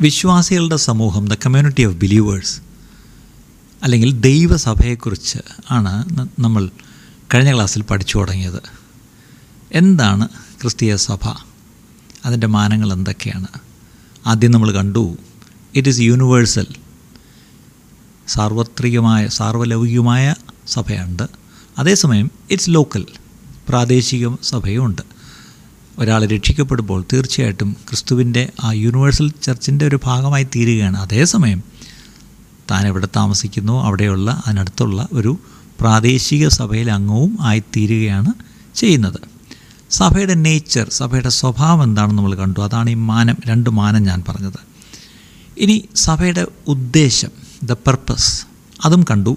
വിശ്വാസികളുടെ സമൂഹം the community of believers അല്ലെങ്കിൽ ദൈവസഭയെക്കുറിച്ച് ആണ് നമ്മൾ കഴിഞ്ഞ ക്ലാസ്സിൽ പഠിച്ചു തുടങ്ങിയത്. എന്താണ് ക്രിസ്തീയ സഭ? അതിന്റെ മാനങ്ങൾ എന്തൊക്കെയാണ്? ആദ്യം നമ്മൾ കണ്ടു ഇറ്റ് ഈസ് യൂണിവേഴ്സൽ സാർവത്രികമായ സാർവലൗകികമായ സഭയുണ്ട്. അതേസമയം ഇറ്റ്സ് ലോക്കൽ പ്രാദേശിക സഭയും ഉണ്ട് ഒരാൾ രക്ഷിക്കപ്പെടുമ്പോൾ തീർച്ചയായിട്ടും ക്രിസ്തുവിന്റെ ആ യൂണിവേഴ്സൽ ചർച്ചിന്റെ ഒരു ഭാഗമായി തീരുകയാണ്. അതേസമയം താൻ എവിടെ താമസിക്കുന്നു? അവിടെയുള്ള അതിനടുത്തുള്ള ഒരു പ്രാദേശിക സഭയിൽ അംഗവും ആയിത്തീരുകയാണ് ചെയ്യുന്നത്. സഭയുടെ നേച്ചർ സഭയുടെ സ്വഭാവം എന്താണെന്ന് നമ്മൾ കണ്ടു. അതാണ് ഈ മാനം രണ്ട് മാനം ഞാൻ പറഞ്ഞത്. ഇനി സഭയുടെ ഉദ്ദേശം ദ പർപ്പസ് അതും കണ്ടു.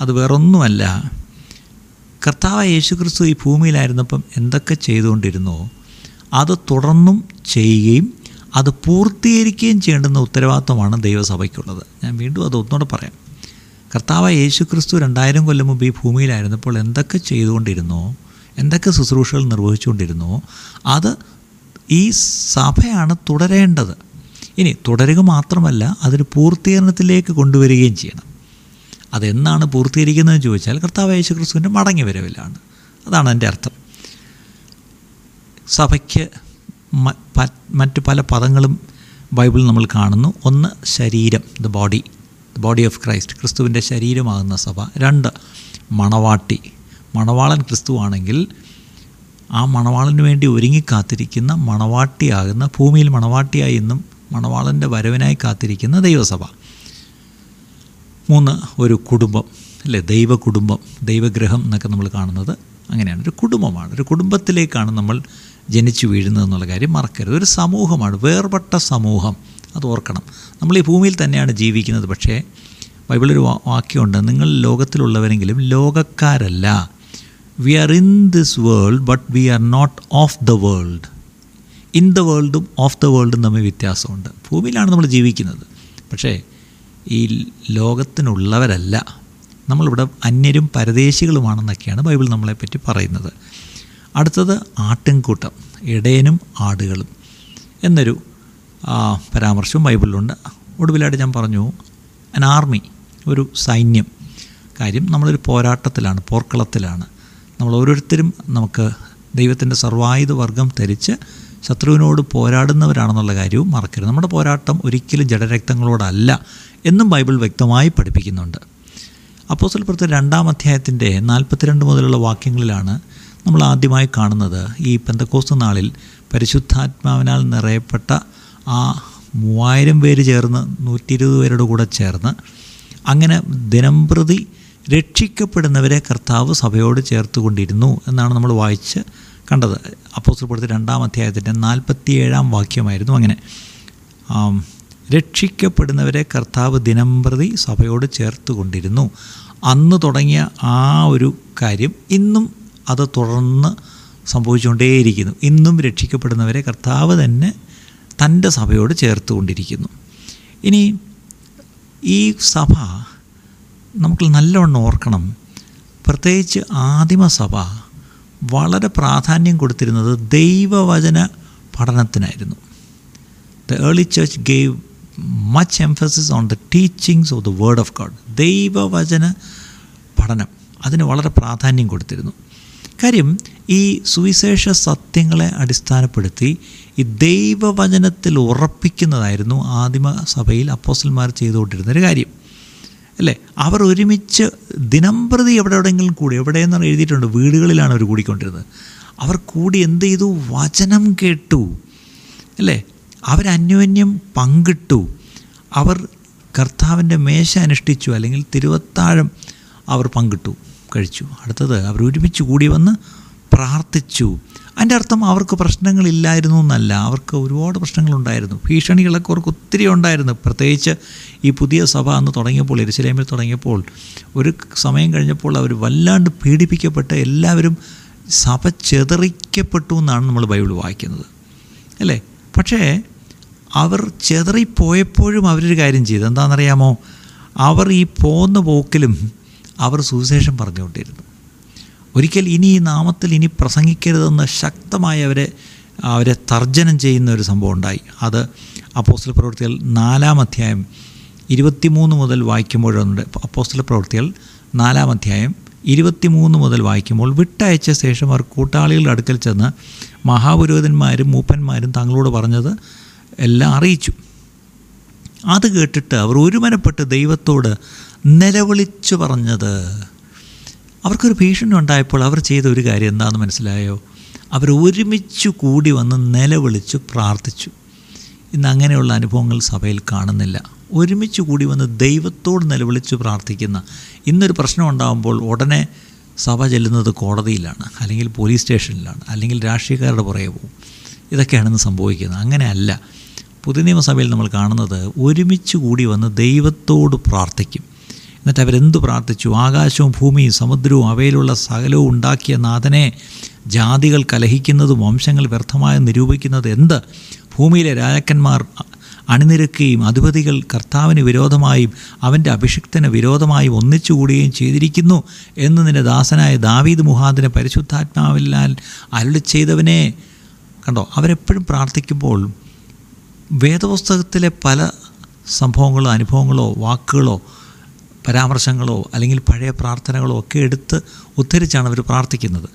അത് വേറൊന്നുമല്ല. കർത്താവ് യേശുക്രിസ്തു ഈ ഭൂമിയിലായിരുന്നപ്പം എന്തൊക്കെ ചെയ്തുകൊണ്ടിരുന്നോ? അത് തുടർന്നും ചെയ്യുകയും അത് പൂർത്തീകരിക്കുകയും ചെയ്യേണ്ടുന്ന ഉത്തരവാദിത്വമാണ് ദൈവസഭയ്ക്കുള്ളത്. ഞാൻ വീണ്ടും അത് ഒന്നുകൂടെ പറയാം. കർത്താവ് യേശു ക്രിസ്തു രണ്ടായിരം കൊല്ലം മുമ്പ് ഈ ഭൂമിയിലായിരുന്നപ്പോൾ എന്തൊക്കെ ചെയ്തുകൊണ്ടിരുന്നോ എന്തൊക്കെ ശുശ്രൂഷകൾ നിർവഹിച്ചുകൊണ്ടിരുന്നോ അത് ഈ സഭയാണ് തുടരേണ്ടത്. ഇനി തുടരുക മാത്രമല്ല അതൊരു പൂർത്തീകരണത്തിലേക്ക് കൊണ്ടുവരികയും ചെയ്യണം. അതെന്നാണ് പൂർത്തീകരിക്കുന്നതെന്ന് ചോദിച്ചാൽ കർത്താവ് യേശു ക്രിസ്തുവിന്റെ മടങ്ങി വരവിലാണ് അതാണ് എന്റെ അർത്ഥം. സഭയ്ക്ക് മറ്റു പല പദങ്ങളും ബൈബിളിൽ നമ്മൾ കാണുന്നു. ഒന്ന് ശരീരം the body the body of Christ ക്രിസ്തുവിന്റെ ശരീരമാകുന്ന സഭ. രണ്ട് മണവാട്ടി. മണവാളൻ ക്രിസ്തുവാണെങ്കിൽ ആ മണവാളന് വേണ്ടി ഒരുങ്ങി കാത്തിരിക്കുന്ന മണവാട്ടിയാകുന്ന ഭൂമിയിൽ മണവാട്ടിയായി എന്നും മണവാളന്റെ വരവിനായി കാത്തിരിക്കുന്ന ദൈവസഭ. മൂന്ന് ഒരു കുടുംബം അല്ലേ ദൈവ കുടുംബം ദൈവഗ്രഹം എന്നൊക്കെ നമ്മൾ കാണുന്നത് അങ്ങനെയാണ്. ഒരു കുടുംബമാണ്. ഒരു കുടുംബത്തിലേക്കാണ് നമ്മൾ ജനിച്ചു വീഴുന്നത് എന്നുള്ള കാര്യം മറക്കരുത്. ഒരു സമൂഹമാണ് വേർപെട്ട സമൂഹം. അത് ഓർക്കണം. നമ്മൾ ഈ ഭൂമിയിൽ തന്നെയാണ് ജീവിക്കുന്നത്. പക്ഷേ ബൈബിളൊരു വാക്യമുണ്ട് നിങ്ങൾ ലോകത്തിലുള്ളവരെങ്കിലും ലോകക്കാരല്ല. We are in this world but we are not of the world in the വേൾഡും of the വേൾഡും തമ്മിൽ വ്യത്യാസമുണ്ട്. ഭൂമിയിലാണ് നമ്മൾ ജീവിക്കുന്നത്. പക്ഷേ ഈ ലോകത്തിനുള്ളവരല്ല. നമ്മളിവിടെ അന്യരും പരദേശികളുമാണെന്നൊക്കെയാണ് ബൈബിൾ നമ്മളെപ്പറ്റി പറയുന്നത്. അടുത്തത് ആട്ടിൻകൂട്ടം ഇടയനും ആടുകളും എന്നൊരു പരാമർശവും ബൈബിളിലുണ്ട്. ഒടുവിലായിട്ട് ഞാൻ പറഞ്ഞു അൻ ആർമി ഒരു സൈന്യം. കാര്യം നമ്മളൊരു പോരാട്ടത്തിലാണ് പോർക്കളത്തിലാണ്. നമ്മൾ ഓരോരുത്തരും നമുക്ക് ദൈവത്തിന്റെ സർവായുധ വർഗം ധരിച്ച് ശത്രുവിനോട് പോരാടുന്നവരാണെന്നുള്ള കാര്യവും മറക്കരുത്. നമ്മുടെ പോരാട്ടം ഒരിക്കലും ജഡരക്തങ്ങളോടല്ല എന്നും ബൈബിൾ വ്യക്തമായി പഠിപ്പിക്കുന്നുണ്ട്. അപ്പോസൽ പ്രവൃത്തി രണ്ടാം അധ്യായത്തിന്റെ നാൽപ്പത്തിരണ്ട് മുതലുള്ള വാക്യങ്ങളിലാണ് നമ്മൾ ആദ്യമായി കാണുന്നത് ഈ പെന്തക്കോസ് നാളിൽ പരിശുദ്ധാത്മാവിനാൽ നിറയപ്പെട്ട ആ മൂവായിരം പേര് ചേർന്ന് നൂറ്റി ഇരുപത് പേരുടെ കൂടെ ചേർന്ന് അങ്ങനെ ദിനംപ്രതി രക്ഷിക്കപ്പെടുന്നവരെ കർത്താവ് സഭയോട് ചേർത്തുകൊണ്ടിരുന്നു എന്നാണ് നമ്മൾ വായിച്ച് കണ്ടത്. അപ്പോസ്റ്റൽ പ്രവൃത്തി രണ്ടാം അധ്യായത്തിന്റെ നാൽപ്പത്തിയേഴാം വാക്യമായിരുന്നു അങ്ങനെ. രക്ഷിക്കപ്പെടുന്നവരെ കർത്താവ് ദിനംപ്രതി സഭയോട് ചേർത്ത് കൊണ്ടിരുന്നു അന്ന് തുടങ്ങിയ ആ ഒരു കാര്യം ഇന്നും അത് തുടർന്ന് സംഭവിച്ചുകൊണ്ടേയിരിക്കുന്നു. ഇന്നും രക്ഷിക്കപ്പെടുന്നവരെ കർത്താവ് തന്നെ തന്റെ സഭയോട് ചേർത്ത് കൊണ്ടിരിക്കുന്നു ഇനി ഈ സഭ നമുക്ക് നല്ലവണ്ണം ഓർക്കണം. പ്രത്യേകിച്ച് ആദിമസഭ വളരെ പ്രാധാന്യം കൊടുത്തിരുന്നത് ദൈവവചന പഠനത്തിനായിരുന്നു. The early church gave much emphasis on the teachings of the word of God ദൈവവചന പഠനം അതിന് വളരെ പ്രാധാന്യം കൊടുത്തിരുന്നു. കാര്യം ഈ സുവിശേഷ സത്യങ്ങളെ അടിസ്ഥാനപ്പെടുത്തി ഈ ദൈവവചനത്തിൽ ഉറപ്പിക്കുന്നതായിരുന്നു ആദിമ സഭയിൽ അപ്പോസ്റ്റൽമാർ ചെയ്തുകൊണ്ടിരുന്ന ഒരു കാര്യം. അല്ലേ? അവർ ഒരുമിച്ച് ദിനംപ്രതി എവിടെ എവിടെയെങ്കിലും കൂടി എവിടെയെന്നാണ് എഴുതിയിട്ടുണ്ട് വീടുകളിലാണ് അവർ കൂടിക്കൊണ്ടിരുന്നത്. അവർ കൂടി എന്ത് ചെയ്തു? വചനം കേട്ടു. അല്ലേ? അവരന്യോന്യം പങ്കിട്ടു. അവർ കർത്താവിന്റെ മേശ അനുഷ്ഠിച്ചു അല്ലെങ്കിൽ തിരുവത്താഴം അവർ പങ്കിട്ടു. കഴിച്ചു. അടുത്തത് അവർ ഒരുമിച്ച് കൂടി വന്ന് പ്രാർത്ഥിച്ചു. അതിന്റെ അർത്ഥം അവർക്ക് പ്രശ്നങ്ങളില്ലായിരുന്നു എന്നല്ല അവർക്ക് ഒരുപാട് പ്രശ്നങ്ങളുണ്ടായിരുന്നു. ഭീഷണികളൊക്കെ അവർക്ക് ഒത്തിരി ഉണ്ടായിരുന്നു. പ്രത്യേകിച്ച് ഈ പുതിയ സഭ അന്ന് തുടങ്ങിയപ്പോൾ എരിശിലേമിൽ തുടങ്ങിയപ്പോൾ ഒരു സമയം കഴിഞ്ഞപ്പോൾ അവർ വല്ലാണ്ട് പീഡിപ്പിക്കപ്പെട്ട് എല്ലാവരും സഭ ചെതറിക്കപ്പെട്ടു എന്നാണ് നമ്മൾ ബൈബിൾ വായിക്കുന്നത്. അല്ലേ? പക്ഷേ അവർ ചെതറിപ്പോയപ്പോഴും അവരൊരു കാര്യം ചെയ്തു. എന്താണെന്നറിയാമോ? അവർ ഈ പോകുന്ന പോക്കിലും അവർ സുവിശേഷം പറഞ്ഞുകൊണ്ടിരുന്നു. ഒരിക്കൽ ഇനി ഈ നാമത്തിൽ ഇനി പ്രസംഗിക്കരുതെന്ന് ശക്തമായി അവരെ അവരെ തർജനം ചെയ്യുന്ന ഒരു സംഭവം ഉണ്ടായി. അത് അപ്പോസ്റ്റൽ പ്രവൃത്തികൾ നാലാം അധ്യായം ഇരുപത്തിമൂന്ന് മുതൽ വായിക്കുമ്പോഴുണ്ട്. അപ്പോസ്റ്റൽ പ്രവൃത്തികൾ നാലാം അധ്യായം ഇരുപത്തിമൂന്ന് മുതൽ വായിക്കുമ്പോൾ വിട്ടയച്ച ശേഷം അവർ കൂട്ടാളികളുടെ അടുക്കൽ ചെന്ന് മഹാപുരോഹിതന്മാരും മൂപ്പന്മാരും തങ്ങളോട് പറഞ്ഞത് എല്ലാം അറിയിച്ചു. അത് കേട്ടിട്ട് അവർ ഒരുമനപ്പെട്ട് ദൈവത്തോട് നിലവിളിച്ചു പറഞ്ഞത്. അവർക്കൊരു ഭീഷണി ഉണ്ടായപ്പോൾ അവർ ചെയ്ത ഒരു കാര്യം എന്താണെന്ന് മനസ്സിലായോ? അവർ ഒരുമിച്ച് കൂടി വന്ന് നിലവിളിച്ച് പ്രാർത്ഥിച്ചു. ഇന്ന് അങ്ങനെയുള്ള അനുഭവങ്ങൾ സഭയിൽ കാണുന്നില്ല. ഒരുമിച്ച് കൂടി വന്ന് ദൈവത്തോട് നിലവിളിച്ച് പ്രാർത്ഥിക്കുന്ന ഇന്നൊരു പ്രശ്നം ഉണ്ടാകുമ്പോൾ ഉടനെ സഭ ചെല്ലുന്നത് കോടതിയിലാണ് അല്ലെങ്കിൽ പോലീസ് സ്റ്റേഷനിലാണ് അല്ലെങ്കിൽ രാഷ്ട്രീയക്കാരുടെ പുറകെ പോകും. ഇതൊക്കെയാണെന്ന് സംഭവിക്കുന്നത്. അങ്ങനെയല്ല. പുതിയ നിയമസഭയിൽ നമ്മൾ കാണുന്നത് ഒരുമിച്ച് കൂടി വന്ന് ദൈവത്തോട് പ്രാർത്ഥിക്കും. എന്നിട്ട് അവരെന്ത് പ്രാർത്ഥിച്ചു? ആകാശവും ഭൂമിയും സമുദ്രവും അവയിലുള്ള സകലവും ഉണ്ടാക്കിയ നാഥനെ ജാതികൾ കലഹിക്കുന്നതും വംശങ്ങൾ വ്യർത്ഥമായി നിരൂപിക്കുന്നത് എന്ത്? ഭൂമിയിലെ രാജാക്കന്മാർ അണിനിരക്കുകയും അധിപതികൾ കർത്താവിന് വിരോധമായും അവന്റെ അഭിഷിക്തന് വിരോധമായും ഒന്നിച്ചുകൂടുകയും ചെയ്തിരിക്കുന്നു എന്ന് നിന്റെ ദാസനായ ദാവീദ് മുഹാദിനെ പരിശുദ്ധാത്മാവില്ലാൽ അരുളി ചെയ്തവനെ കണ്ടോ? അവരെപ്പോഴും പ്രാർത്ഥിക്കുമ്പോൾ വേദപുസ്തകത്തിലെ പല സംഭവങ്ങളോ അനുഭവങ്ങളോ വാക്കുകളോ പരാമർശങ്ങളോ അല്ലെങ്കിൽ പഴയ പ്രാർത്ഥനകളോ ഒക്കെ എടുത്ത് ഉദ്ധരിച്ചാണ് അവർ പ്രാർത്ഥിക്കുന്നത്.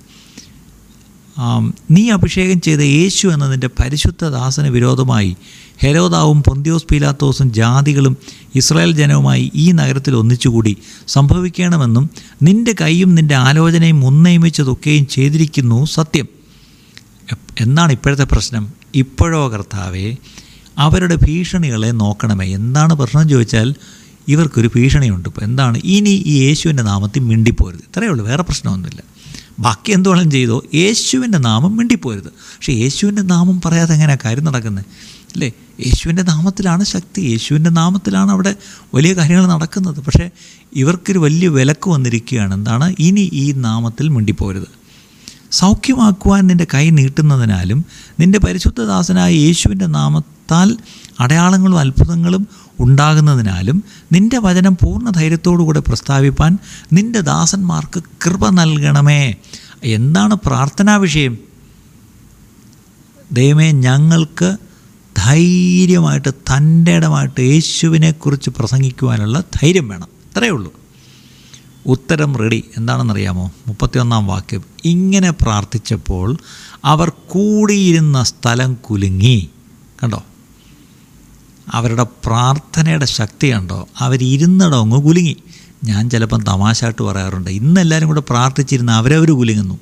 നീ അഭിഷേകം ചെയ്ത യേശു എന്നതിന്റെ പരിശുദ്ധ ദാസന് വിരോധമായി ഹെരോദാവും പൊന്തിയോസ് പീലാത്തോസും ജാതികളും ഇസ്രായേൽ ജനവുമായി ഈ നഗരത്തിൽ ഒന്നിച്ചുകൂടി സംഭവിക്കണമെന്നും നിന്റെ കൈയും നിന്റെ ആലോചനയും ഉന്നയിമിച്ചതൊക്കെയും ചെയ്തിരിക്കുന്നു സത്യം. എന്നാണ് ഇപ്പോഴത്തെ പ്രശ്നം. ഇപ്പോഴോ കർത്താവേ അവരുടെ ഭീഷണികളെ നോക്കണമേ. എന്താണ് പ്രശ്നം ചോദിച്ചാൽ ഇവർക്കൊരു ഭീഷണിയുണ്ട്. ഇപ്പോൾ എന്താണ്? ഇനി ഈ യേശുവിന്റെ നാമത്തിൽ മിണ്ടിപ്പോരുത്. ഇത്രയേ ഉള്ളൂ. വേറെ പ്രശ്നമൊന്നുമില്ല. ബാക്കി എന്തുവേണം ചെയ്തോ യേശുവിന്റെ നാമം മിണ്ടിപ്പോരുത്. പക്ഷേ യേശുവിന്റെ നാമം പറയാതെ എങ്ങനെയാണ് കാര്യം നടക്കുന്നത് അല്ലേ? യേശുവിന്റെ നാമത്തിലാണ് ശക്തി. യേശുവിന്റെ നാമത്തിലാണ് അവിടെ വലിയ കാര്യങ്ങൾ നടക്കുന്നത്. പക്ഷേ ഇവർക്കൊരു വലിയ വിലക്ക് വന്നിരിക്കുകയാണ്. എന്താണ്? ഇനി ഈ നാമത്തിൽ മിണ്ടിപ്പോരുത്. സൗഖ്യമാക്കുവാൻ നിന്റെ കൈ നീട്ടുന്നതിനാലും നിന്റെ പരിശുദ്ധദാസനായ യേശുവിന്റെ നാമത്താൽ അടയാളങ്ങളും അത്ഭുതങ്ങളും ഉണ്ടാകുന്നതിനാലും നിന്റെ വചനം പൂർണ ധൈര്യത്തോടുകൂടെ പ്രസ്താവിപ്പാൻ നിന്റെ ദാസന്മാർക്ക് കൃപ നൽകണമേ. എന്താണ് പ്രാർത്ഥനാ വിഷയം? ദൈവമേ ഞങ്ങൾക്ക് ധൈര്യമായിട്ട് തന്റെ ഇടമായിട്ട് യേശുവിനെക്കുറിച്ച് പ്രസംഗിക്കുവാനുള്ള ധൈര്യം വേണം. ഇത്രയേ ഉള്ളൂ. ഉത്തരം റെഡി എന്താണെന്നറിയാമോ? മുപ്പത്തിയൊന്നാം വാക്യം. ഇങ്ങനെ പ്രാർത്ഥിച്ചപ്പോൾ അവർ കൂടിയിരുന്ന സ്ഥലം കുലുങ്ങി. കണ്ടോ? അവരുടെ പ്രാർത്ഥനയുടെ ശക്തി കണ്ടോ? അവരിരുന്നിടം അങ്ങ് കുലുങ്ങി. ഞാൻ ചിലപ്പം തമാശായിട്ട് പറയാറുണ്ട്. ഇന്നെല്ലാവരും കൂടെ പ്രാർത്ഥിച്ചിരുന്ന അവരവർ കുലുങ്ങുന്നു.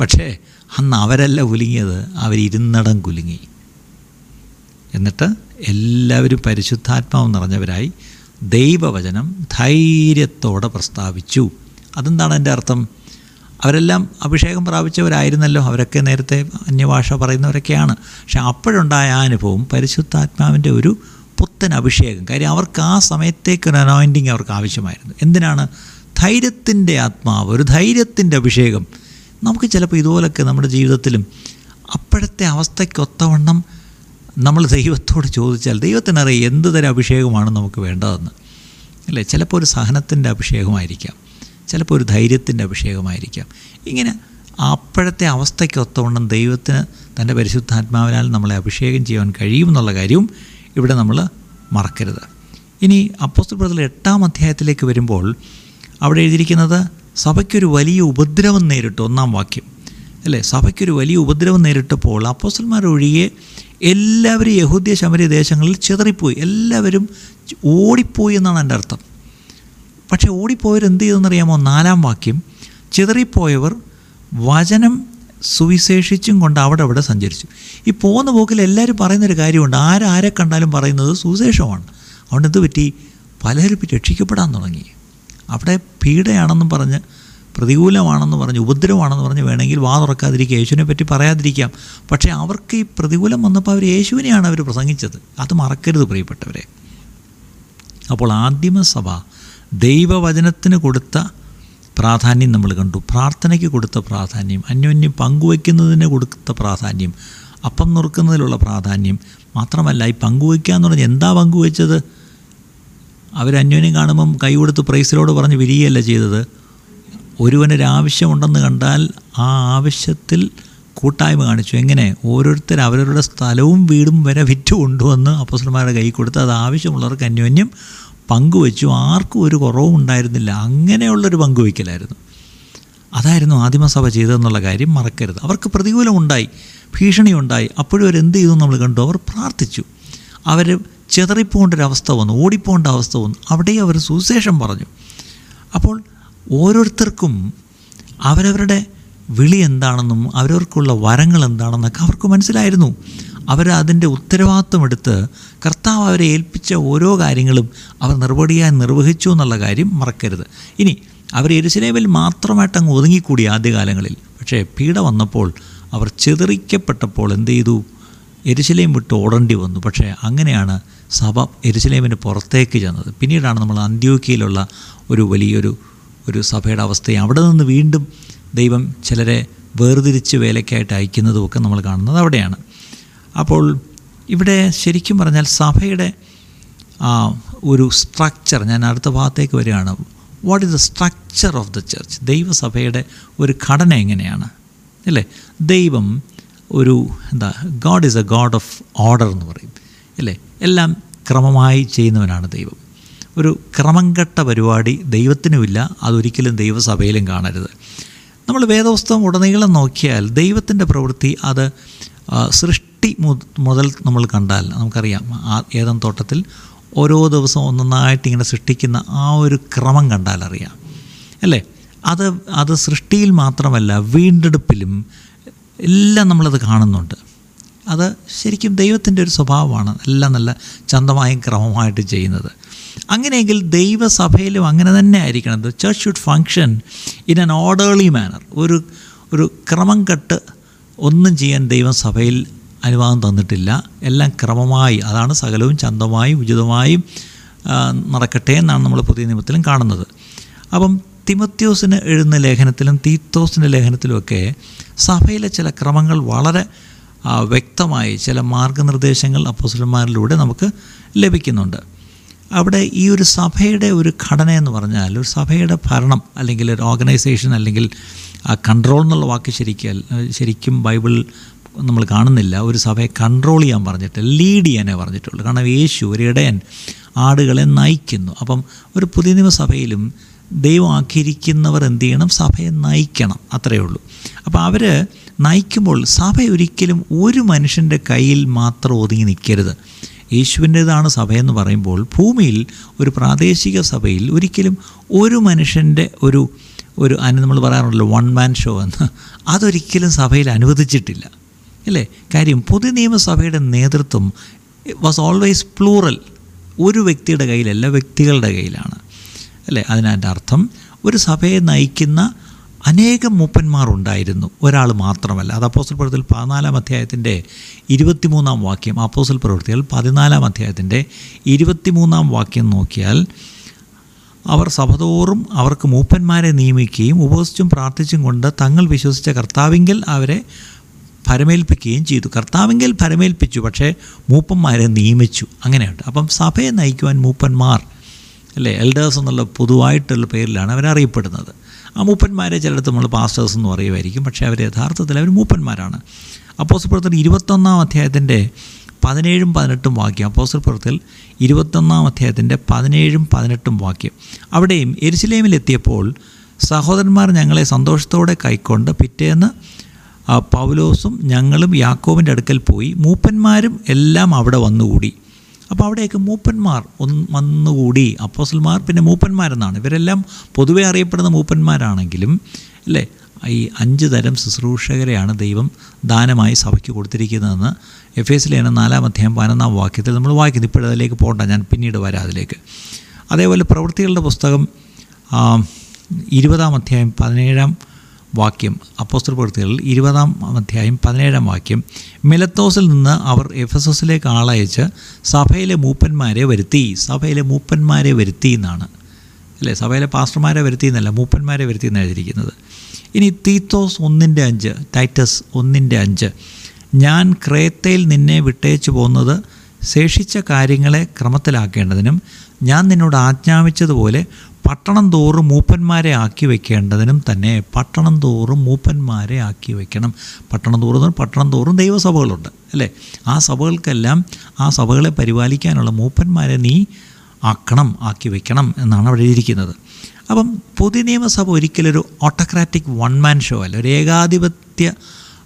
പക്ഷേ അന്ന് അവരല്ല കുലുങ്ങിയത് അവരിരുന്നിടം കുലുങ്ങി. എന്നിട്ട് എല്ലാവരും പരിശുദ്ധാത്മാവ് നിറഞ്ഞവരായി ദൈവവചനം ധൈര്യത്തോടെ പ്രസ്താവിച്ചു. അതെന്താണ് എന്റെ അർത്ഥം? അവരെല്ലാം അഭിഷേകം പ്രാപിച്ചവരായിരുന്നല്ലോ. അവരൊക്കെ നേരത്തെ അന്യഭാഷ പറയുന്നവരൊക്കെയാണ്. പക്ഷെ അപ്പോഴുണ്ടായ ആ അനുഭവം പരിശുദ്ധാത്മാവിന്റെ ഒരു പുത്തൻ അഭിഷേകം. കാര്യം അവർക്ക് ആ സമയത്തേക്ക് ഒരു അനോയിന്റിങ് അവർക്ക് ആവശ്യമായിരുന്നു. എന്തിനാണ്? ധൈര്യത്തിന്റെ ആത്മാവ് ഒരു ധൈര്യത്തിന്റെ അഭിഷേകം. നമുക്ക് ചിലപ്പോൾ ഇതുപോലൊക്കെ നമ്മുടെ ജീവിതത്തിലും അപ്പോഴത്തെ അവസ്ഥയ്ക്കൊത്തവണ്ണം നമ്മൾ ദൈവത്തോട് ചോദിച്ചാൽ ദൈവത്തിനറിയാം എന്ത് തരം അഭിഷേകമാണ് നമുക്ക് വേണ്ടതെന്ന്. അല്ലേ? ചിലപ്പോൾ ഒരു സഹനത്തിന്റെ അഭിഷേകമായിരിക്കാം. ചിലപ്പോൾ ഒരു ധൈര്യത്തിന്റെ അഭിഷേകമായിരിക്കാം. ഇങ്ങനെ അപ്പോഴത്തെ അവസ്ഥയ്ക്കൊത്തവണ്ണം ദൈവത്തിന് തന്റെ പരിശുദ്ധാത്മാവിനാൽ നമ്മളെ അഭിഷേകം ചെയ്യാൻ കഴിയും എന്നുള്ള കാര്യവും ഇവിടെ നമ്മൾ മറക്കരുത്. ഇനി അപ്പോസ്തലത്തിൽ എട്ടാം അധ്യായത്തിലേക്ക് വരുമ്പോൾ അവിടെ എഴുതിയിരിക്കുന്നത് സഭയ്ക്കൊരു വലിയ ഉപദ്രവം നേരിട്ടു ഒന്നാം വാക്യം. അല്ലേ? സഭയ്ക്കൊരു വലിയ ഉപദ്രവം നേരിട്ടപ്പോൾ അപ്പോസ്റ്റന്മാരൊഴികെ എല്ലാവരും യഹൂദ്യ ശമരി ദേശങ്ങളിൽ ചിതറിപ്പോയി. എല്ലാവരും ഓടിപ്പോയി എന്നാണ് എന്റെ അർത്ഥം. പക്ഷേ ഓടിപ്പോയവർ എന്ത് ചെയ്തെന്നറിയാമോ? നാലാം വാക്യം ചിതറിപ്പോയവർ വചനം സുവിശേഷിച്ചും കൊണ്ട് അവിടെ അവിടെ സഞ്ചരിച്ചു. ഈ പോകുന്ന പോക്കിൽ എല്ലാവരും പറയുന്നൊരു കാര്യമുണ്ട്. ആരാരെ കണ്ടാലും പറയുന്നത് സുവിശേഷമാണ്. അതുകൊണ്ട് എന്ത് പറ്റി? പലരും രക്ഷിക്കപ്പെടാൻ തുടങ്ങി. അവിടെ പീഡയാണെന്നും പറഞ്ഞ് പ്രതികൂലമാണെന്ന് പറഞ്ഞ് ഉപദ്രവമാണെന്ന് പറഞ്ഞ് വേണമെങ്കിൽ വാ തുറക്കാതിരിക്കുക യേശുവിനെ പറ്റി പറയാതിരിക്കാം. പക്ഷേ അവർക്ക് ഈ പ്രതികൂലം വന്നപ്പോൾ അവർ യേശുവിനെയാണ് അവർ പ്രസംഗിച്ചത്. അത് മറക്കരുത് പ്രിയപ്പെട്ടവരെ. അപ്പോൾ ആദിമസഭ ദൈവവചനത്തിന് കൊടുത്ത പ്രാധാന്യം നമ്മൾ കണ്ടു. പ്രാർത്ഥനയ്ക്ക് കൊടുത്ത പ്രാധാന്യം അന്യോന്യം പങ്കുവയ്ക്കുന്നതിന് കൊടുത്ത പ്രാധാന്യം അപ്പം നുറുക്കുന്നതിലുള്ള പ്രാധാന്യം മാത്രമല്ല ഈ പങ്കുവയ്ക്കുക എന്ന് പറഞ്ഞാൽ എന്താ പങ്കുവെച്ചത്? അവരന്യോന്യം കാണുമ്പം കൈ കൊടുത്ത് പ്രൈസിലോട് പറഞ്ഞ് വിരികയല്ല ചെയ്തത്. ഒരുവനൊരാവശ്യമുണ്ടെന്ന് കണ്ടാൽ ആ ആവശ്യത്തിൽ കൂട്ടായ്മ കാണിച്ചു. എങ്ങനെ? ഓരോരുത്തർ അവരവരുടെ സ്ഥലവും വീടും വരെ വിറ്റ് കൊണ്ടുവന്ന് അപ്പസന്മാരുടെ കൈ കൊടുത്ത് അത് ആവശ്യമുള്ളവർക്ക് അന്യോന്യം പങ്കുവെച്ചു. ആർക്കും ഒരു കുറവും ഉണ്ടായിരുന്നില്ല. അങ്ങനെയുള്ളൊരു പങ്കുവയ്ക്കലായിരുന്നു അതായിരുന്നു ആദിമസഭ ചെയ്തതെന്നുള്ള കാര്യം മറക്കരുത്. അവർക്ക് പ്രതികൂലമുണ്ടായി. ഭീഷണിയുണ്ടായി. അപ്പോഴും അവർ ചെയ്തു നമ്മൾ കണ്ടു. അവർ പ്രാർത്ഥിച്ചു. അവർ ചെതറിപ്പോകേണ്ട ഒരു വന്നു. ഓടിപ്പോകേണ്ട അവസ്ഥ വന്നു. അവിടെയും അവർ സുശേഷം പറഞ്ഞു. അപ്പോൾ ഓരോരുത്തർക്കും അവരവരുടെ വിളി എന്താണെന്നും അവരവർക്കുള്ള വരങ്ങൾ എന്താണെന്നൊക്കെ അവർക്ക് മനസ്സിലായിരുന്നു. അവർ അതിന്റെ ഉത്തരവാദിത്വം എടുത്ത് കർത്താവ് അവരെ ഏൽപ്പിച്ച ഓരോ കാര്യങ്ങളും അവർ നിർവടിയായി നിർവഹിച്ചു എന്നുള്ള കാര്യം മറക്കരുത്. ഇനി അവർ എരുസലേമിൽ മാത്രമായിട്ട് അങ്ങ് ഒതുങ്ങിക്കൂടി ആദ്യകാലങ്ങളിൽ. പക്ഷേ പീഡ വന്നപ്പോൾ അവർ ചിതറിക്കപ്പെട്ടപ്പോൾ എന്ത് ചെയ്തു? എരുസലേം വിട്ട് ഓടേണ്ടി വന്നു. പക്ഷേ അങ്ങനെയാണ് സഭ എരുസലേമിന് പുറത്തേക്ക് ചെന്നത്. പിന്നീടാണ് നമ്മൾ അന്ത്യോക്കിയിലുള്ള ഒരു വലിയൊരു ഒരു സഭയുടെ അവസ്ഥയെ അവിടെ നിന്ന് വീണ്ടും ദൈവം ചിലരെ വേർതിരിച്ച് വേലയ്ക്കായിട്ട് അയക്കുന്നതുമൊക്കെ നമ്മൾ കാണുന്നത് അവിടെയാണ്. അപ്പോൾ ഇവിടെ ശരിക്കും പറഞ്ഞാൽ സഭയുടെ ഒരു സ്ട്രക്ചർ ഞാൻ അടുത്ത ഭാഗത്തേക്ക് വരികയാണ്. What is the structure of the church ദൈവസഭയുടെ ഒരു ഘടന എങ്ങനെയാണ്? അല്ലേ? ദൈവം ഒരു എന്താ God is a God of order എന്ന് പറയും. അല്ലേ? എല്ലാം ക്രമമായി ചെയ്യുന്നവനാണ് ദൈവം. ഒരു ക്രമം കെട്ട പരിപാടി ദൈവത്തിനുമില്ല അതൊരിക്കലും ദൈവസഭയിലും കാണരുത്. നമ്മൾ വേദപുസ്തകം ഉടനീളം നോക്കിയാൽ ദൈവത്തിന്റെ പ്രവൃത്തി അത് സൃഷ്ടി മു- മുതൽ നമ്മൾ കണ്ടാൽ നമുക്കറിയാം ഏതം തോട്ടത്തിൽ ഓരോ ദിവസവും ഒന്നൊന്നായിട്ട് ഇങ്ങനെ സൃഷ്ടിക്കുന്ന ആ ഒരു ക്രമം കണ്ടാൽ അറിയാം. അല്ലേ? അത് അത് സൃഷ്ടിയിൽ മാത്രമല്ല വീണ്ടെടുപ്പിലും എല്ലാം നമ്മളത് കാണുന്നുണ്ട്. അത് ശരിക്കും ദൈവത്തിന്റെ ഒരു സ്വഭാവമാണ് എല്ലാം നല്ല ചന്തമായും ക്രമമായിട്ട് ചെയ്യുന്നത്. അങ്ങനെയെങ്കിൽ ദൈവസഭയിലും അങ്ങനെ തന്നെ ആയിരിക്കണം. The church should function in an orderly manner ഒരു ഒരു ക്രമം കെട്ട് ഒന്നും ചെയ്യാൻ ദൈവം സഭയിൽ അനുവാദം തന്നിട്ടില്ല. എല്ലാം ക്രമമായി അതാണ് സകലവും ചന്തമായി ഉചിതമായും നടക്കട്ടെ എന്നാണ് നമ്മൾ പുതിയ നിയമത്തിലും കാണുന്നത്. അപ്പം തിമത്യോസിന് എഴുതുന്ന ലേഖനത്തിലും തീത്തോസിന്റെ ലേഖനത്തിലുമൊക്കെ സഭയിലെ ചില ക്രമങ്ങൾ വളരെ വ്യക്തമായി ചില മാർഗനിർദ്ദേശങ്ങൾ അപ്പോസ്തലന്മാരിലൂടെ നമുക്ക് ലഭിക്കുന്നുണ്ട്. അവിടെ ഈ ഒരു സഭയുടെ ഒരു ഘടന എന്ന് പറഞ്ഞാൽ ഒരു സഭയുടെ ഭരണം അല്ലെങ്കിൽ ഒരു ഓർഗനൈസേഷൻ അല്ലെങ്കിൽ ആ കൺട്രോൾ എന്നുള്ള വാക്ക് ശരിക്കും ശരിക്കും ബൈബിൾ നമ്മൾ കാണുന്നില്ല. ഒരു സഭയെ കൺട്രോൾ ചെയ്യാൻ പറഞ്ഞിട്ട് ലീഡ് ചെയ്യാനേ പറഞ്ഞിട്ടുള്ളൂ. കാരണം യേശു ഒരു ഇടയൻ ആടുകളെ നയിക്കുന്നു. അപ്പം ഒരു പുതിയ നിയമസഭയിലും ദൈവം ആക്കിയിരിക്കുന്നവർ എന്ത് ചെയ്യണം? സഭയെ നയിക്കണം. അത്രയേ ഉള്ളൂ. അപ്പോൾ അവർ നയിക്കുമ്പോൾ സഭ ഒരിക്കലും ഒരു മനുഷ്യന്റെ കയ്യിൽ മാത്രം ഒതുങ്ങി നിൽക്കരുത്. യേശുവിന്റേതാണ് സഭയെന്ന് പറയുമ്പോൾ ഭൂമിയിൽ ഒരു പ്രാദേശിക സഭയിൽ ഒരിക്കലും ഒരു മനുഷ്യന്റെ ഒരു ഒരു നമ്മൾ പറയാറുണ്ടല്ലോ വൺ മാൻ ഷോ എന്ന്. അതൊരിക്കലും സഭയിൽ അനുവദിച്ചിട്ടില്ല. അല്ലേ? കാര്യം പൊതു നിയമസഭയുടെ നേതൃത്വം വാസ് ഓൾവേസ് പ്ലൂറൽ ഒരു വ്യക്തിയുടെ കയ്യിലല്ല വ്യക്തികളുടെ കയ്യിലാണ്. അല്ലേ? അതിനതിന്റെ അർത്ഥം ഒരു സഭയെ നയിക്കുന്ന അനേകം മൂപ്പന്മാർ ഉണ്ടായിരുന്നു ഒരാൾ മാത്രമല്ല. അത് അപ്പോസ്റ്റൽ പ്രവൃത്തിയിൽ പതിനാലാം അധ്യായത്തിന്റെ ഇരുപത്തിമൂന്നാം വാക്യം അപ്പോസ്റ്റൽ പ്രവൃത്തികൾ പതിനാലാം അധ്യായത്തിന്റെ ഇരുപത്തിമൂന്നാം വാക്യം നോക്കിയാൽ അവർ സഭതോറും അവർക്ക് മൂപ്പന്മാരെ നിയമിക്കുകയും ഉപവസിച്ചും പ്രാർത്ഥിച്ചും കൊണ്ട് തങ്ങൾ വിശ്വസിച്ച കർത്താവിങ്കിൽ അവരെ ഭരമേൽപ്പിക്കുകയും ചെയ്തു. കർത്താവെങ്കിൽ ഭരമേൽപ്പിച്ചു പക്ഷേ മൂപ്പന്മാരെ നിയമിച്ചു. അങ്ങനെയുണ്ട്. അപ്പം സഭയെ നയിക്കുവാൻ മൂപ്പന്മാർ അല്ലേ എൽഡേഴ്സ് എന്നുള്ള പൊതുവായിട്ടുള്ള പേരിലാണ് അവരറിയപ്പെടുന്നത്. ആ മൂപ്പന്മാരെ ചിലയിടത്ത് നമ്മൾ പാസ്റ്റേഴ്സ് എന്ന് പറയുമായിരിക്കും പക്ഷേ അവർ യഥാർത്ഥത്തിൽ അവർ മൂപ്പന്മാരാണ്. അപ്പോസ്റ്റൽ പ്രവർത്തനം ഇരുപത്തൊന്നാം അധ്യായത്തിന്റെ പതിനേഴും പതിനെട്ടും വാക്യം അപ്പോസ്റ്റൽ പ്രവർത്തത്തിൽ ഇരുപത്തൊന്നാം അധ്യായത്തിന്റെ പതിനേഴും പതിനെട്ടും വാക്യം. അവിടെയും എരുസലേമിലെത്തിയപ്പോൾ സഹോദരന്മാർ ഞങ്ങളെ സന്തോഷത്തോടെ കൈക്കൊണ്ട് പിറ്റേന്ന് പൗലോസും ഞങ്ങളും യാക്കോവിന്റെ അടുക്കൽ പോയി. മൂപ്പന്മാരും എല്ലാം അവിടെ വന്നുകൂടി. അപ്പോൾ അവിടെയൊക്കെ മൂപ്പന്മാർ ഒന്ന് വന്നുകൂടി. അപ്പോസൽമാർ പിന്നെ മൂപ്പന്മാരെന്നാണ്. ഇവരെല്ലാം പൊതുവേ അറിയപ്പെടുന്ന മൂപ്പന്മാരാണെങ്കിലും അല്ലേ? ഈ അഞ്ച് തരം ശുശ്രൂഷകരെയാണ് ദൈവം ദാനമായി സഭയ്ക്ക് കൊടുത്തിരിക്കുന്നതെന്ന് എഫ് എസ് ലേന നാലാം അധ്യായം പതിനൊന്നാം വാക്യത്തിൽ നമ്മൾ വായിക്കുന്നു. ഇപ്പോഴതിലേക്ക് പോകണ്ട ഞാൻ പിന്നീട് വരാം അതിലേക്ക്. അതേപോലെ പ്രവൃത്തികളുടെ പുസ്തകം ഇരുപതാം അധ്യായം പതിനേഴാം വാക്യം അപ്പോസ്റ്റർ പ്രവൃത്തികളിൽ ഇരുപതാം അധ്യായം പതിനേഴാം വാക്യം മിലത്തോസിൽ നിന്ന് അവർ എഫസസിലേക്ക് ആളയച്ച് സഭയിലെ മൂപ്പന്മാരെ വരുത്തി സഭയിലെ മൂപ്പന്മാരെ വരുത്തി എന്നാണ്. അല്ലേ? സഭയിലെ പാസ്റ്റർമാരെ വരുത്തി എന്നല്ല മൂപ്പന്മാരെ വരുത്തി എന്ന് എഴുതിയിരിക്കുന്നത്. ഇനി തീത്തോസ് ഒന്നിന്റെ അഞ്ച് ടൈറ്റസ് ഒന്നിന്റെ അഞ്ച് ഞാൻ ക്രേത്തയിൽ നിന്നെ വിട്ടേച്ചു പോകുന്നത് ശേഷിച്ച കാര്യങ്ങളെ ക്രമത്തിലാക്കേണ്ടതിനും ഞാൻ നിന്നോട് ആജ്ഞാപിച്ചതുപോലെ പട്ടണം തോറും മൂപ്പന്മാരെ ആക്കി വയ്ക്കേണ്ടതിനും തന്നെ പട്ടണം തോറും മൂപ്പന്മാരെ ആക്കി വയ്ക്കണം പട്ടണം തോറും പട്ടണം തോറും ദൈവസഭകളുണ്ട് അല്ലേ? ആ സഭകൾക്കെല്ലാം ആ സഭകളെ പരിപാലിക്കാനുള്ള മൂപ്പന്മാരെ നീ ആക്കണം ആക്കി വയ്ക്കണം എന്നാണ് അവിടെ എഴുതിയിരിക്കുന്നത്. അപ്പം പൊതു നിയമസഭ ഒരിക്കലൊരു ഒരു ഓട്ടോക്രാറ്റിക് വൺ മാൻ ഷോ അല്ല? ഒരു ഏകാധിപത്യ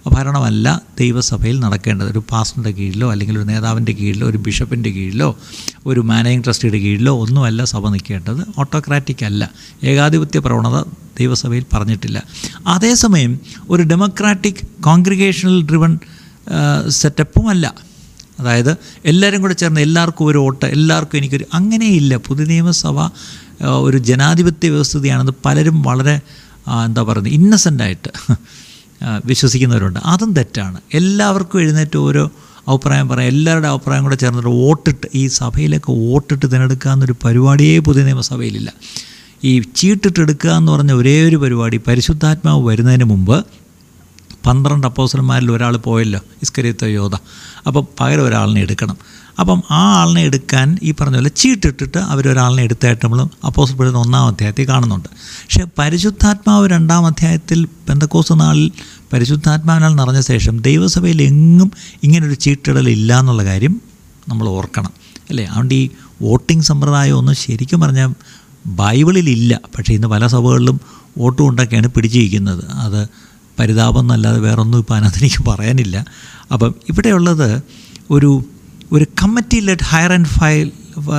ഭരണമല്ല ദൈവസഭയിൽ നടക്കേണ്ടത്. ഒരു പാസ്റ്ററിന്റെ കീഴിലോ അല്ലെങ്കിൽ ഒരു നേതാവിന്റെ കീഴിലോ ഒരു ബിഷപ്പിന്റെ കീഴിലോ ഒരു മാനേജിംഗ് ട്രസ്റ്റിയുടെ കീഴിലോ ഒന്നുമല്ല സഭ നിൽക്കേണ്ടത്. ഓട്ടോക്രാറ്റിക് അല്ല. ഏകാധിപത്യ പ്രവണത ദൈവസഭയിൽ പറഞ്ഞിട്ടില്ല. അതേസമയം ഒരു ഡെമോക്രാറ്റിക് കോൺഗ്രിഗേഷണൽ ഡ്രിവൺ സെറ്റപ്പും അല്ല അതായത് എല്ലാവരും കൂടെ ചേർന്ന് എല്ലാവർക്കും ഒരു വോട്ട് എല്ലാവർക്കും എനിക്കൊരു അങ്ങനെയില്ല. പുതിയ നിയമസഭ ഒരു ജനാധിപത്യ വ്യവസ്ഥിതിയാണെന്ന് പലരും വളരെ എന്താ പറയുന്നത് ഇന്നസെന്റായിട്ട് വിശ്വസിക്കുന്നവരുണ്ട്. അതും തെറ്റാണ്. എല്ലാവർക്കും എഴുന്നേറ്റ് ഓരോ അഭിപ്രായം പറയാം. എല്ലാവരുടെ അഭിപ്രായം കൂടെ ചേർന്നിട്ട് വോട്ടിട്ട് ഈ സഭയിലേക്ക് വോട്ടിട്ട് തിരഞ്ഞെടുക്കുക എന്നൊരു പരിപാടിയേ പുതിയ നിയമസഭയിലില്ല. ഈ ചീട്ടിട്ടെടുക്കുക എന്ന് പറഞ്ഞ ഒരേ ഒരു പരിപാടി പരിശുദ്ധാത്മാവ് വരുന്നതിന് മുമ്പ് പന്ത്രണ്ട് അപ്പോസന്മാരിൽ ഒരാൾ പോയല്ലോ ഇസ്കരിയത്ത യോധ അപ്പോൾ പകരം ഒരാളിനെ എടുക്കണം. അപ്പം ആ ആളിനെ എടുക്കാൻ ഈ പറഞ്ഞ പോലെ ചീട്ടിട്ടിട്ട് അവരൊരാളിനെ എടുത്തായിട്ട് നമ്മൾ അപ്പോസപ്പെടുന്ന ഒന്നാം അധ്യായത്തിൽ കാണുന്നുണ്ട്. പക്ഷേ പരിശുദ്ധാത്മാവ് രണ്ടാം അധ്യായത്തിൽ പെന്തക്കോസ് നാളിൽ പരിശുദ്ധാത്മാവിനാൽ നിറഞ്ഞ ശേഷം ദൈവസഭയിൽ എങ്ങും ഇങ്ങനൊരു ചീട്ടിടൽ ഇല്ല എന്നുള്ള കാര്യം നമ്മൾ ഓർക്കണം. അല്ലേ? അതുകൊണ്ട് ഈ വോട്ടിംഗ് സമ്പ്രദായം ഒന്നും ശരിക്കും പറഞ്ഞാൽ ബൈബിളിലില്ല പക്ഷേ ഇന്ന് പല സഭകളിലും വോട്ട് കൊണ്ടൊക്കെയാണ് പിടിച്ചിരിക്കുന്നത്. അത് പരിതാപം എന്നല്ലാതെ വേറൊന്നും ഇപ്പോൾ അതിനകത്ത് എനിക്ക് പറയാനില്ല. അപ്പം ഇവിടെയുള്ളത് ഒരു ഒരു committee led hire and file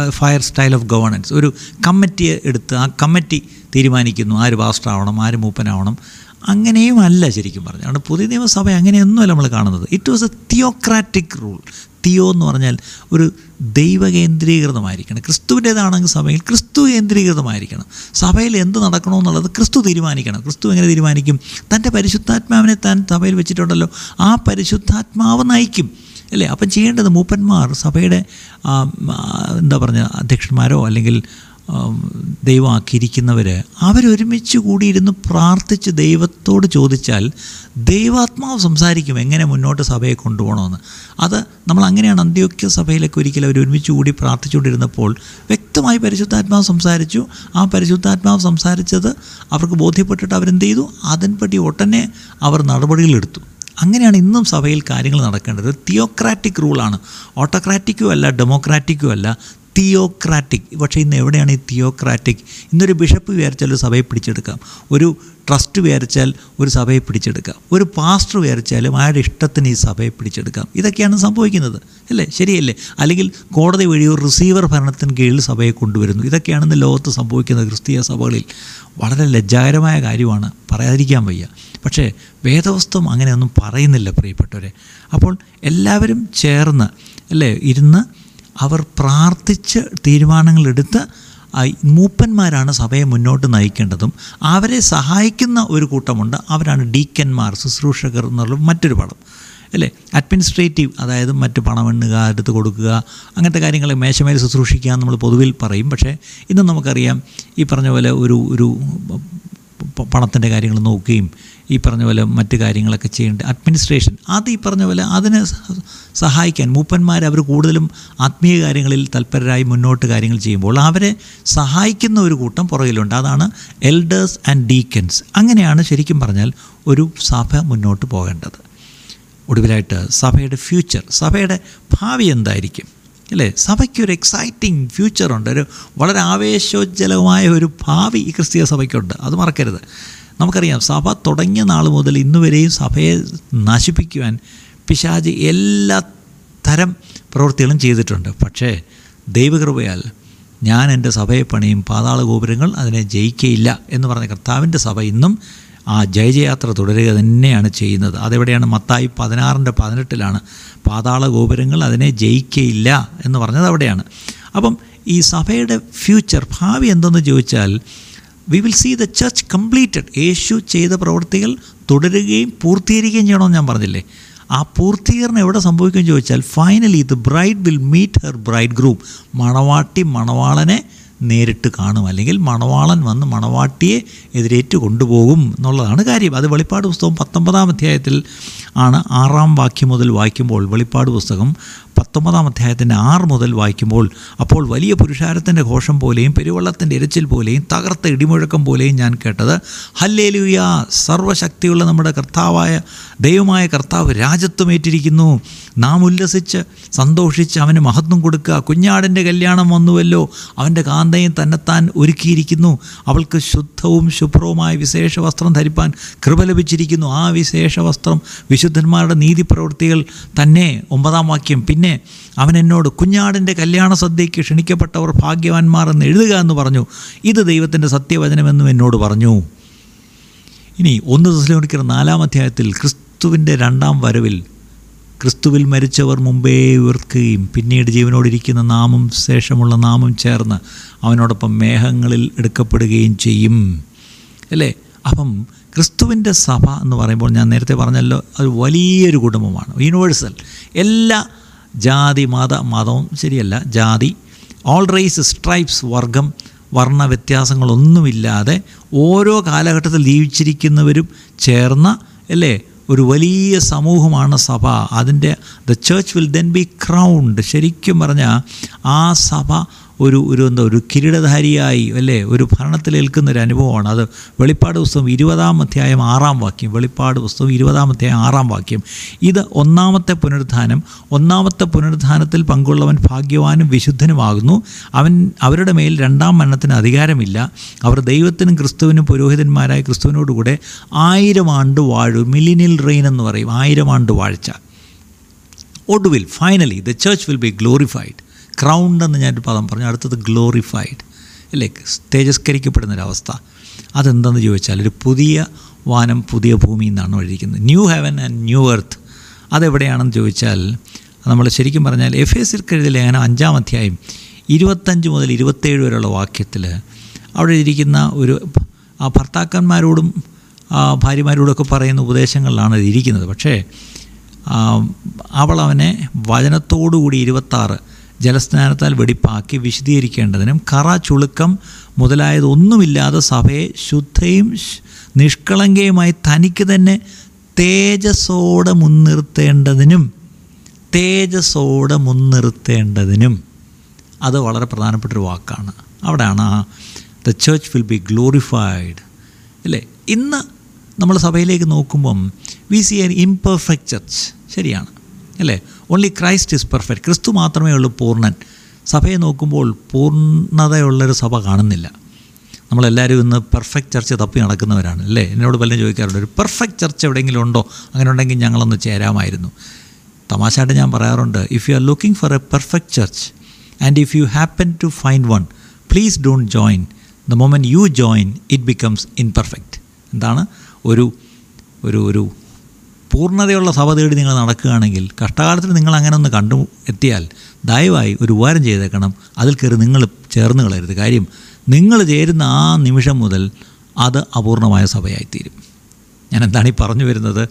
fire style of governance ഒരു കമ്മിറ്റിയെ എടുത്ത് ആ കമ്മിറ്റി തീരുമാനിക്കുന്നു. ആര് പാസ്റ്റർ ആവണം ആര് മൂപ്പനാവണം. അങ്ങനെയും അല്ല ശരിക്കും പറഞ്ഞു അതുകൊണ്ട് പുതിയ നിയമസഭ അങ്ങനെയൊന്നുമല്ല നമ്മൾ കാണുന്നത്. It was a theocratic rule theo എന്ന് പറഞ്ഞാൽ ഒരു ദൈവകേന്ദ്രീകൃതമായിരിക്കണം. ക്രിസ്തുവിന്റേതാണെങ്കിൽ സഭയിൽ ക്രിസ്തു കേന്ദ്രീകൃതമായിരിക്കണം. സഭയിൽ എന്ത് നടക്കണമെന്നുള്ളത് ക്രിസ്തു തീരുമാനിക്കണം. ക്രിസ്തു എങ്ങനെ തീരുമാനിക്കും? തന്റെ പരിശുദ്ധാത്മാവിനെ താൻ സഭയിൽ വെച്ചിട്ടുണ്ടല്ലോ. ആ പരിശുദ്ധാത്മാവ് നയിക്കും. അല്ലേ? അപ്പം ചെയ്യേണ്ടത് മൂപ്പന്മാർ സഭയുടെ എന്താ പറഞ്ഞ അധ്യക്ഷന്മാരോ അല്ലെങ്കിൽ ദൈവമാക്കിയിരിക്കുന്നവർ അവരൊരുമിച്ച് കൂടിയിരുന്ന് പ്രാർത്ഥിച്ച് ദൈവത്തോട് ചോദിച്ചാൽ ദൈവാത്മാവ് സംസാരിക്കും എങ്ങനെ മുന്നോട്ട് സഭയെ കൊണ്ടുപോകണമെന്ന്. അത് നമ്മൾ അങ്ങനെയാണ് അന്ത്യോക്യ സഭയിലൊക്കെ ഒരിക്കലും അവർ ഒരുമിച്ച് കൂടി പ്രാർത്ഥിച്ചുകൊണ്ടിരുന്നപ്പോൾ വ്യക്തമായി പരിശുദ്ധാത്മാവ് സംസാരിച്ചു. ആ പരിശുദ്ധാത്മാവ് സംസാരിച്ചത് അവർക്ക് ബോധ്യപ്പെട്ടിട്ട് അവരെന്ത് ചെയ്തു? അതിൻപടി ഒട്ടനെ അവർ നടപടികളെടുത്തു. അങ്ങനെയാണ് ഇന്നും സഭയിൽ കാര്യങ്ങൾ നടക്കേണ്ടത്. തിയോക്രാറ്റിക് റൂളാണ് ഓട്ടോക്രാറ്റിക്കും അല്ല ഡെമോക്രാറ്റിക്കും അല്ല തിയോക്രാറ്റിക് പക്ഷേ ഇന്ന് എവിടെയാണ് ഈ തിയോക്രാറ്റിക് ഇന്നൊരു ബിഷപ്പ് വിചാരിച്ചാൽ ഒരു സഭയെ പിടിച്ചെടുക്കാം. ഒരു ട്രസ്റ്റ് വിചാരിച്ചാൽ ഒരു സഭയെ പിടിച്ചെടുക്കാം. ഒരു പാസ്റ്റർ വിചാരിച്ചാലും അയാളുടെ ഇഷ്ടത്തിന് ഈ സഭയെ പിടിച്ചെടുക്കാം. ഇതൊക്കെയാണ് സംഭവിക്കുന്നത്. അല്ലേ? ശരിയല്ലേ? അല്ലെങ്കിൽ കോടതി വഴി ഒരു റിസീവർ ഭരണത്തിന് കീഴിൽ സഭയെ കൊണ്ടുവരുന്നു. ഇതൊക്കെയാണ് ഇന്ന് ലോകത്ത് സംഭവിക്കുന്നത് ക്രിസ്തീയ സഭകളിൽ വളരെ ലജ്ജാകരമായ കാര്യമാണ്. പറയാതിരിക്കാൻ വയ്യ. പക്ഷേ വേദവസ്തുവം അങ്ങനെയൊന്നും പറയുന്നില്ല പ്രിയപ്പെട്ടവരെ. അപ്പോൾ എല്ലാവരും ചേർന്ന് അല്ലേ ഇരുന്ന് അവർ പ്രാർത്ഥിച്ച് തീരുമാനങ്ങളെടുത്ത് മൂപ്പന്മാരാണ് സഭയെ മുന്നോട്ട് നയിക്കേണ്ടതും. അവരെ സഹായിക്കുന്ന ഒരു കൂട്ടമുണ്ട്. അവരാണ് ഡീക്കന്മാർ ശുശ്രൂഷകർ എന്നുള്ള മറ്റൊരു പടം. അല്ലേ അഡ്മിനിസ്ട്രേറ്റീവ് അതായത് മറ്റ് പണം എണ്ണുക എടുത്ത് കൊടുക്കുക അങ്ങനത്തെ കാര്യങ്ങൾ മേശമേൽ ശുശ്രൂഷിക്കുക നമ്മൾ പൊതുവിൽ പറയും. പക്ഷേ ഇന്ന് നമുക്കറിയാം ഈ പറഞ്ഞ പോലെ ഒരു ഒരു പണത്തിന്റെ കാര്യങ്ങൾ നോക്കുകയും ഈ പറഞ്ഞ പോലെ മറ്റു കാര്യങ്ങളൊക്കെ ചെയ്യേണ്ടത് അഡ്മിനിസ്ട്രേഷൻ അത് ഈ പറഞ്ഞ പോലെ അതിനെ സഹായിക്കാൻ മൂപ്പന്മാർ അവർ കൂടുതലും ആത്മീയ കാര്യങ്ങളിൽ തൽപരരായി മുന്നോട്ട് കാര്യങ്ങൾ ചെയ്യുമ്പോൾ അവരെ സഹായിക്കുന്ന ഒരു കൂട്ടം പുറകിലുണ്ട്. അതാണ് എൽഡേഴ്സ് ആൻഡ് ഡീക്കൻസ് അങ്ങനെയാണ് ശരിക്കും പറഞ്ഞാൽ ഒരു സഭ മുന്നോട്ട് പോകേണ്ടത്. ഒടുവിലായിട്ട് സഭയുടെ ഫ്യൂച്ചർ സഭയുടെ ഭാവി എന്തായിരിക്കും? അല്ലേ? സഭയ്ക്കൊരു എക്സൈറ്റിംഗ് ഫ്യൂച്ചറുണ്ട് ഒരു വളരെ ആവേശോജ്ജലമായ ഒരു ഭാവി ഈ ക്രിസ്തീയ സഭയ്ക്കുണ്ട്. അത് മറക്കരുത്. നമുക്കറിയാം സഭ തുടങ്ങിയ നാൾ മുതൽ ഇന്നുവരെയും സഭയെ നശിപ്പിക്കുവാൻ പിശാജ് എല്ലാ തരം പ്രവൃത്തികളും ചെയ്തിട്ടുണ്ട്. പക്ഷേ ദൈവകൃപയാൽ ഞാൻ എന്റെ സഭയെ പണിയും പാതാള ഗോപുരങ്ങൾ അതിനെ ജയിക്കയില്ല എന്ന് പറഞ്ഞ കർത്താവിന്റെ സഭ ഇന്നും ആ ജയജയാത്ര തുടരുക തന്നെയാണ് ചെയ്യുന്നത്. അതെവിടെയാണ്? മത്തായി പതിനാറിന്റെ പതിനെട്ടിലാണ്. പാതാള ഗോപുരങ്ങൾ അതിനെ ജയിക്കയില്ല എന്ന് പറഞ്ഞത് അവിടെയാണ്. അപ്പം ഈ സഭയുടെ ഫ്യൂച്ചർ ഭാവി എന്തെന്ന് ചോദിച്ചാൽ we will see the church completed യേശു ചെയ്ത പ്രവൃത്തികൾ തുടരുകയും പൂർത്തീകരിക്കുകയും ചെയ്യണമെന്ന് ഞാൻ പറഞ്ഞില്ലേ? ആ പൂർത്തീകരണം എവിടെ സംഭവിക്കുമെന്ന് ചോദിച്ചാൽ finally the bride will meet her bridegroom മണവാട്ടി മണവാളനെ നേരിട്ട് കാണും. അല്ലെങ്കിൽ മണവാളൻ വന്ന് മണവാട്ടിയെ എതിരേറ്റ് കൊണ്ടുപോകും എന്നുള്ളതാണ് കാര്യം. അത് വെളിപ്പാട് പുസ്തകം പത്തൊമ്പതാം അധ്യായത്തിൽ ആണ് ആറാം വാക്യം മുതൽ വായിക്കുമ്പോൾ വെളിപ്പാട് പുസ്തകം പത്തൊമ്പതാം അധ്യായത്തിന്റെ ആറ് മുതൽ വായിക്കുമ്പോൾ അപ്പോൾ വലിയ പുരുഷാരത്തിന്റെ ഘോഷം പോലെയും പെരുവള്ളത്തിന്റെ ഇരച്ചിൽ പോലെയും തകർത്ത ഇടിമുഴക്കം പോലെയും ഞാൻ കേട്ടത്. ഹല്ലേലുയ! സർവശക്തിയുള്ള നമ്മുടെ കർത്താവായ ദൈവമായ കർത്താവ് രാജ്യത്വമേറ്റിരിക്കുന്നു നാം ഉല്ലസിച്ച് സന്തോഷിച്ച് അവന് മഹത്വം കൊടുക്കുക. കുഞ്ഞാടിന്റെ കല്യാണം വന്നുവല്ലോ. അവന്റെ കാന്തയും തന്നെത്താൻ ഒരുക്കിയിരിക്കുന്നു. അവൾക്ക് ശുദ്ധവും ശുഭ്രവുമായ വിശേഷ വസ്ത്രം ധരിപ്പാൻ കൃപ ലഭിച്ചിരിക്കുന്നു. ആ വിശേഷ വസ്ത്രം വിശുദ്ധന്മാരുടെ നീതി പ്രവൃത്തികൾ തന്നെ. ഒമ്പതാം വാക്യം പിന്നെ അവൻ എന്നോട് കുഞ്ഞാടിന്റെ കല്യാണ സദ്യയ്ക്ക് ക്ഷണിക്കപ്പെട്ടവർ ഭാഗ്യവാന്മാർ എന്ന് എഴുതുക എന്ന് പറഞ്ഞു. ഇത് ദൈവത്തിന്റെ സത്യവചനമെന്നും എന്നോട് പറഞ്ഞു. ഇനി ഒന്ന് ദശലോണിക്കർ നാലാം അധ്യായത്തിൽ ക്രിസ്തുവിന്റെ രണ്ടാം വരവിൽ ക്രിസ്തുവിൽ മരിച്ചവർ മുമ്പേ ഉയർക്കുകയും പിന്നീട് ജീവനോടിരിക്കുന്ന നാമം ശേഷമുള്ള നാമം ചേർന്ന് അവനോടൊപ്പം മേഘങ്ങളിൽ എടുക്കപ്പെടുകയും ചെയ്യും. അല്ലേ? അപ്പം ക്രിസ്തുവിന്റെ സഭ എന്ന് പറയുമ്പോൾ ഞാൻ നേരത്തെ പറഞ്ഞല്ലോ അത് വലിയൊരു കുടുംബമാണ് യൂണിവേഴ്സൽ. എല്ലാ ജാതി മത മതവും ശരിയല്ല. ജാതി ഓൾ റേസ് സ്ട്രൈപ്സ് വർഗം വർണ വ്യത്യാസങ്ങളൊന്നുമില്ലാതെ ഓരോ കാലഘട്ടത്തിൽ ജീവിച്ചിരിക്കുന്നവരും ചേർന്ന അല്ലേ ഒരു വലിയ സമൂഹമാണ് സഭ. അതിന്റെ the church will then be crowned ശരിക്കും പറഞ്ഞാൽ ആ സഭ ഒരു ഒരു എന്താ ഒരു കിരീടധാരിയായി അല്ലേ? ഒരു ഭരണത്തിലേൽക്കുന്ന ഒരു അനുഭവമാണ്. അത് വെളിപ്പാട് പുസ്തകം ഇരുപതാം അധ്യായം ആറാം വാക്യം വെളിപ്പാട് പുസ്തകം ഇരുപതാം അധ്യായം ആറാം വാക്യം. ഇത് ഒന്നാമത്തെ പുനരുദ്ധാനം ഒന്നാമത്തെ പുനരുദ്ധാനത്തിൽ പങ്കുള്ളവൻ ഭാഗ്യവാനും വിശുദ്ധനുമാകുന്നു. അവൻ അവരുടെ മേൽ രണ്ടാം മരണത്തിന് അധികാരമില്ല. അവർ ദൈവത്തിനും ക്രിസ്തുവിനും പുരോഹിതന്മാരായ ക്രിസ്തുവിനോടുകൂടെ ആയിരം ആണ്ട് വാഴു മില്ലിനിൽ റെയിൻ എന്ന് പറയും ആയിരം ആണ്ട് വാഴ്ച. ഒടുവിൽ finally the church will be glorified crowned എന്ന് ഞാനൊരു പദം പറഞ്ഞു. അടുത്തത് ഗ്ലോറിഫൈഡ് അല്ലേ? തേജസ്കരിക്കപ്പെടുന്നൊരവസ്ഥ. അതെന്തെന്ന് ചോദിച്ചാൽ ഒരു പുതിയ വാനം പുതിയ ഭൂമി എന്നാണ് വഴിയിരിക്കുന്നത് new heaven and new earth അതെവിടെയാണെന്ന് ചോദിച്ചാൽ നമ്മൾ ശരിക്കും പറഞ്ഞാൽ എഫ് എസ് എഴുതിയ ലേഖനം അഞ്ചാം അധ്യായം ഇരുപത്തഞ്ച് മുതൽ ഇരുപത്തേഴ് വരെയുള്ള വാക്യത്തിൽ അവിടെ ഇരിക്കുന്ന ഒരു ആ ഭർത്താക്കന്മാരോടും ഭാര്യമാരോടൊക്കെ പറയുന്ന ഉപദേശങ്ങളിലാണ് ഇരിക്കുന്നത്. പക്ഷേ അവൾ അവനെ വചനത്തോടുകൂടി ഇരുപത്താറ് ജലസ്നാനത്താൽ വെടിപ്പാക്കി വിശദീകരിക്കേണ്ടതിനും കറ ചുളുക്കം മുതലായതൊന്നുമില്ലാതെ സഭയെ ശുദ്ധയും നിഷ്കളങ്കയുമായി തനിക്ക് തന്നെ തേജസ്സോടെ മുൻനിർത്തേണ്ടതിനും തേജസ്സോടെ മുൻനിർത്തേണ്ടതിനും. അത് വളരെ പ്രധാനപ്പെട്ടൊരു വാക്കാണ്. അവിടെയാണ് the church will be glorified അല്ലേ? ഇന്ന് നമ്മൾ സഭയിലേക്ക് നോക്കുമ്പം we see an imperfect church ശരിയാണ് അല്ലേ? ഓൺലി ക്രൈസ്റ്റ് ഇസ് പെർഫെക്റ്റ് ക്രിസ്തു മാത്രമേ ഉള്ളൂ പൂർണൻ. സഭയെ നോക്കുമ്പോൾ പൂർണതയുള്ളൊരു സഭ കാണുന്നില്ല. നമ്മളെല്ലാവരും ഇന്ന് പെർഫെക്റ്റ് ചർച്ച തപ്പി നടക്കുന്നവരാണ് അല്ലേ? എന്നോട് പലരും ചോദിക്കാറുണ്ട് ഒരു പെർഫെക്റ്റ് ചർച്ച എവിടെയെങ്കിലും ഉണ്ടോ? അങ്ങനെ ഉണ്ടെങ്കിൽ ഞങ്ങളൊന്ന് ചേരാമായിരുന്നു. തമാശയായിട്ട് ഞാൻ പറയാറുണ്ട് if you are looking for a perfect church and if you happen to find one please don't join the moment you join it becomes imperfect എന്താണ്? ഒരു ഒരു ഒരു പൂർണതയുള്ള സഭ തേടി നിങ്ങൾ നടക്കുകയാണെങ്കിൽ കഷ്ടകാലത്തിൽ നിങ്ങൾ അങ്ങനെ ഒന്ന് കണ്ടു എത്തിയാൽ ദയവായി ഒരു ഉപകാരം ചെയ്തേക്കണം. അതിൽ കയറി നിങ്ങൾ ചേർന്ന് കളയരുത്. കാര്യം നിങ്ങൾ ചേരുന്ന ആ നിമിഷം മുതൽ അത് അപൂർണമായ സഭയായിത്തീരും. ഞാൻ എന്താണ് ഈ പറഞ്ഞു വരുന്നത്?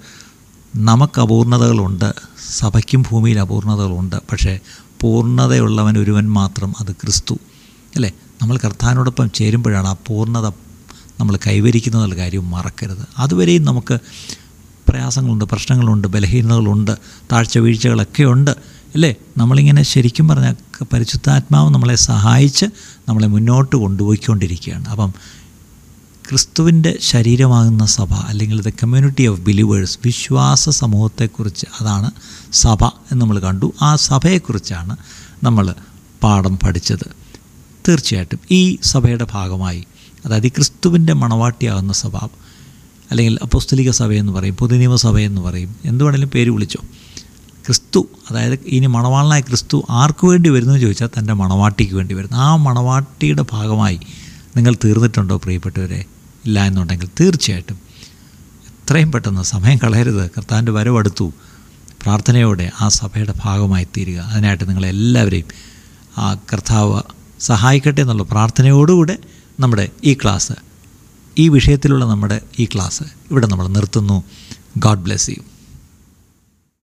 നമുക്ക് അപൂർണതകളുണ്ട് സഭയ്ക്കും ഭൂമിയിൽ അപൂർണതകളുണ്ട് പക്ഷേ പൂർണതയുള്ളവൻ ഒരുവൻ മാത്രം അത് ക്രിസ്തു. അല്ലേ? നമ്മൾ കർത്താനോടൊപ്പം ചേരുമ്പോഴാണ് ആ പൂർണത നമ്മൾ കൈവരിക്കുന്നതിനുള്ള കാര്യം മറക്കരുത്. അതുവരെയും നമുക്ക് പ്രയാസങ്ങളുണ്ട് പ്രശ്നങ്ങളുണ്ട് ബലഹീനതകളുണ്ട് താഴ്ച വീഴ്ചകളൊക്കെ ഉണ്ട് അല്ലേ? നമ്മളിങ്ങനെ ശരിക്കും പറഞ്ഞാൽ പരിശുദ്ധാത്മാവ് നമ്മളെ സഹായിച്ച് നമ്മളെ മുന്നോട്ട് കൊണ്ടുപോയിക്കൊണ്ടിരിക്കുകയാണ്. അപ്പം ക്രിസ്തുവിന്റെ ശരീരമാകുന്ന സഭ അല്ലെങ്കിൽ ദ കമ്മ്യൂണിറ്റി ഓഫ് ബിലീവേഴ്സ് വിശ്വാസ സമൂഹത്തെക്കുറിച്ച് അതാണ് സഭ എന്ന് നമ്മൾ കണ്ടു. ആ സഭയെക്കുറിച്ചാണ് നമ്മൾ പാഠം പഠിച്ചത്. തീർച്ചയായിട്ടും ഈ സഭയുടെ ഭാഗമായി അതായത് ക്രിസ്തുവിന്റെ മണവാട്ടിയാകുന്ന സഭ അല്ലെങ്കിൽ അപ്പോസ്തലിക സഭയെന്ന് പറയും പൊതുനിയമ സഭയെന്ന് പറയും എന്ത് പേര് വിളിച്ചോ. ക്രിസ്തു അതായത് ഇനി മണവാളനായ ക്രിസ്തു ആർക്ക് വേണ്ടി വരുന്നു ചോദിച്ചാൽ തന്റെ മണവാട്ടിക്ക് വേണ്ടി വരുന്നു. ആ മണവാട്ടിയുടെ ഭാഗമായി നിങ്ങൾ തീർന്നിട്ടുണ്ടോ പ്രിയപ്പെട്ടവരെ? ഇല്ല എന്നുണ്ടെങ്കിൽ തീർച്ചയായിട്ടും. എത്രയും പെട്ടെന്ന് സമയം കളയരുത്. കർത്താവിന്റെ വരവടുത്തു പ്രാർത്ഥനയോടെ ആ സഭയുടെ ഭാഗമായി തീരുക. അതിനായിട്ട് നിങ്ങളെല്ലാവരെയും ആ കർത്താവ് സഹായിക്കട്ടെ എന്നുള്ള പ്രാർത്ഥനയോടുകൂടെ നമ്മുടെ ഈ ക്ലാസ് ഈ വിഷയത്തിലുള്ള നമ്മുടെ ഈ ക്ലാസ് ഇവിടെ നമ്മൾ നിർത്തുന്നു. God bless you.